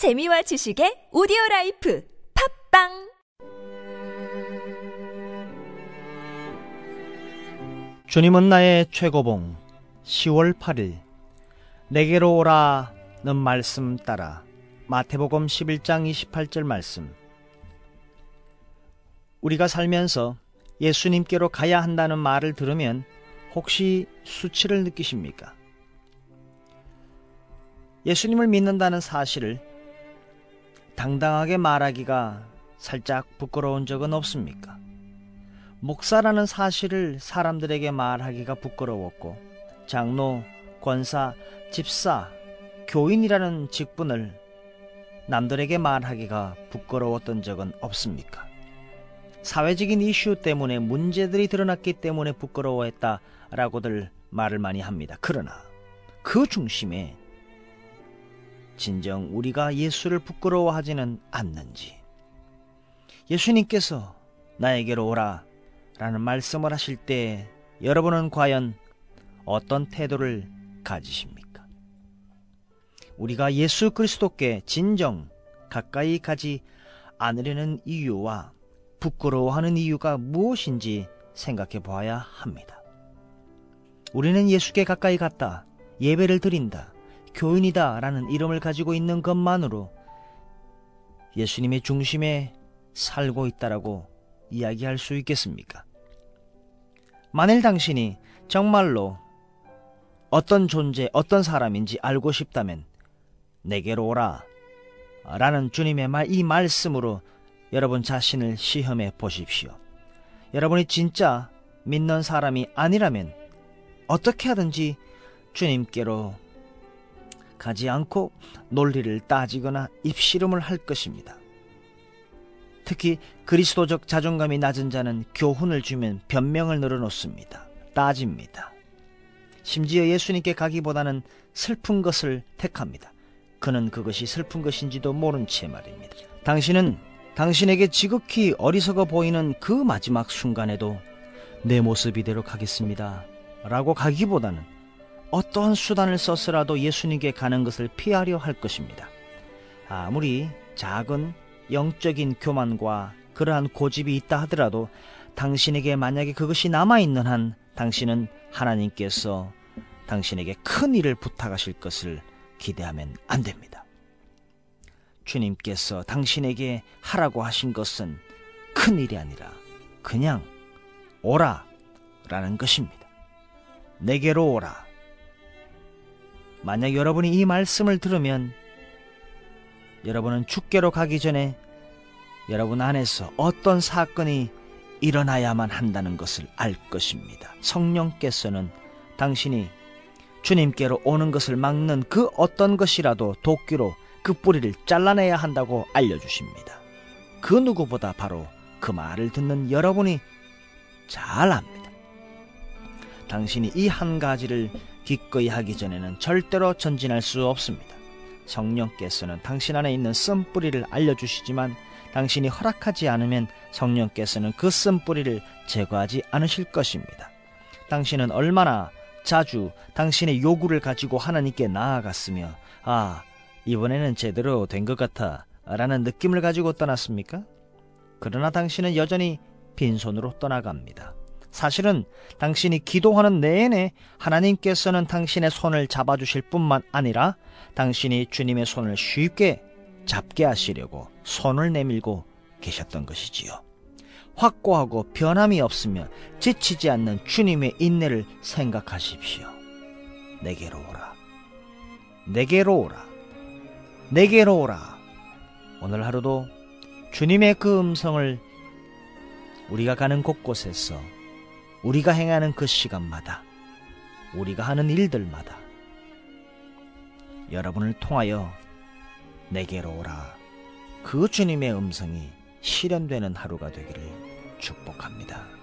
재미와 지식의 오디오 라이프 팟빵! 주님은 나의 최고봉 10월 8일. 내게로 오라는 말씀 따라. 마태복음 11장 28절 말씀. 우리가 살면서 예수님께로 가야 한다는 말을 들으면 혹시 수치를 느끼십니까? 예수님을 믿는다는 사실을 당당하게 말하기가 살짝 부끄러운 적은 없습니까? 목사라는 사실을 사람들에게 말하기가 부끄러웠고 장로, 권사, 집사, 교인이라는 직분을 남들에게 말하기가 부끄러웠던 적은 없습니까? 사회적인 이슈 때문에 문제들이 드러났기 때문에 부끄러워했다라고들 말을 많이 합니다. 그러나 그 중심에 진정 우리가 예수를 부끄러워하지는 않는지 예수님께서 나에게로 오라 라는 말씀을 하실 때 여러분은 과연 어떤 태도를 가지십니까? 우리가 예수 그리스도께 진정 가까이 가지 않으려는 이유와 부끄러워하는 이유가 무엇인지 생각해 보아야 합니다. 우리는 예수께 가까이 갔다, 예배를 드린다, 교인이다 라는 이름을 가지고 있는 것만으로 예수님의 중심에 살고 있다라고 이야기할 수 있겠습니까? 만일 당신이 정말로 어떤 존재, 어떤 사람인지 알고 싶다면 내게로 오라 라는 주님의 말, 이 말씀으로 여러분 자신을 시험해 보십시오. 여러분이 진짜 믿는 사람이 아니라면 어떻게 하든지 주님께로 가지 않고 논리를 따지거나 입씨름을 할 것입니다. 특히 그리스도적 자존감이 낮은 자는 교훈을 주면 변명을 늘어놓습니다. 따집니다. 심지어 예수님께 가기보다는 슬픈 것을 택합니다. 그는 그것이 슬픈 것인지도 모른 채 말입니다. 당신은 당신에게 지극히 어리석어 보이는 그 마지막 순간에도 내 모습 이대로 가겠습니다. 라고 가기보다는 어떠한 수단을 써서라도 예수님께 가는 것을 피하려 할 것입니다. 아무리 작은 영적인 교만과 그러한 고집이 있다 하더라도 당신에게 만약에 그것이 남아있는 한 당신은 하나님께서 당신에게 큰 일을 부탁하실 것을 기대하면 안 됩니다. 주님께서 당신에게 하라고 하신 것은 큰 일이 아니라 그냥 오라 라는 것입니다. 내게로 오라. 만약 여러분이 이 말씀을 들으면 여러분은 죽게로 가기 전에 여러분 안에서 어떤 사건이 일어나야만 한다는 것을 알 것입니다. 성령께서는 당신이 주님께로 오는 것을 막는 그 어떤 것이라도 도끼로 그 뿌리를 잘라내야 한다고 알려주십니다. 그 누구보다 바로 그 말을 듣는 여러분이 잘 압니다. 당신이 이 한 가지를 기꺼이 하기 전에는 절대로 전진할 수 없습니다. 성령께서는 당신 안에 있는 쓴뿌리를 알려주시지만 당신이 허락하지 않으면 성령께서는 그 쓴뿌리를 제거하지 않으실 것입니다. 당신은 얼마나 자주 당신의 요구를 가지고 하나님께 나아갔으며 아 이번에는 제대로 된 것 같아 라는 느낌을 가지고 떠났습니까? 그러나 당신은 여전히 빈손으로 떠나갑니다. 사실은 당신이 기도하는 내내 하나님께서는 당신의 손을 잡아주실 뿐만 아니라 당신이 주님의 손을 쉽게 잡게 하시려고 손을 내밀고 계셨던 것이지요. 확고하고 변함이 없으며 지치지 않는 주님의 인내를 생각하십시오. 내게로 오라. 내게로 오라. 내게로 오라. 오늘 하루도 주님의 그 음성을 우리가 가는 곳곳에서 우리가 행하는 그 시간마다 우리가 하는 일들마다 여러분을 통하여 내게로 오라. 그 주님의 음성이 실현되는 하루가 되기를 축복합니다.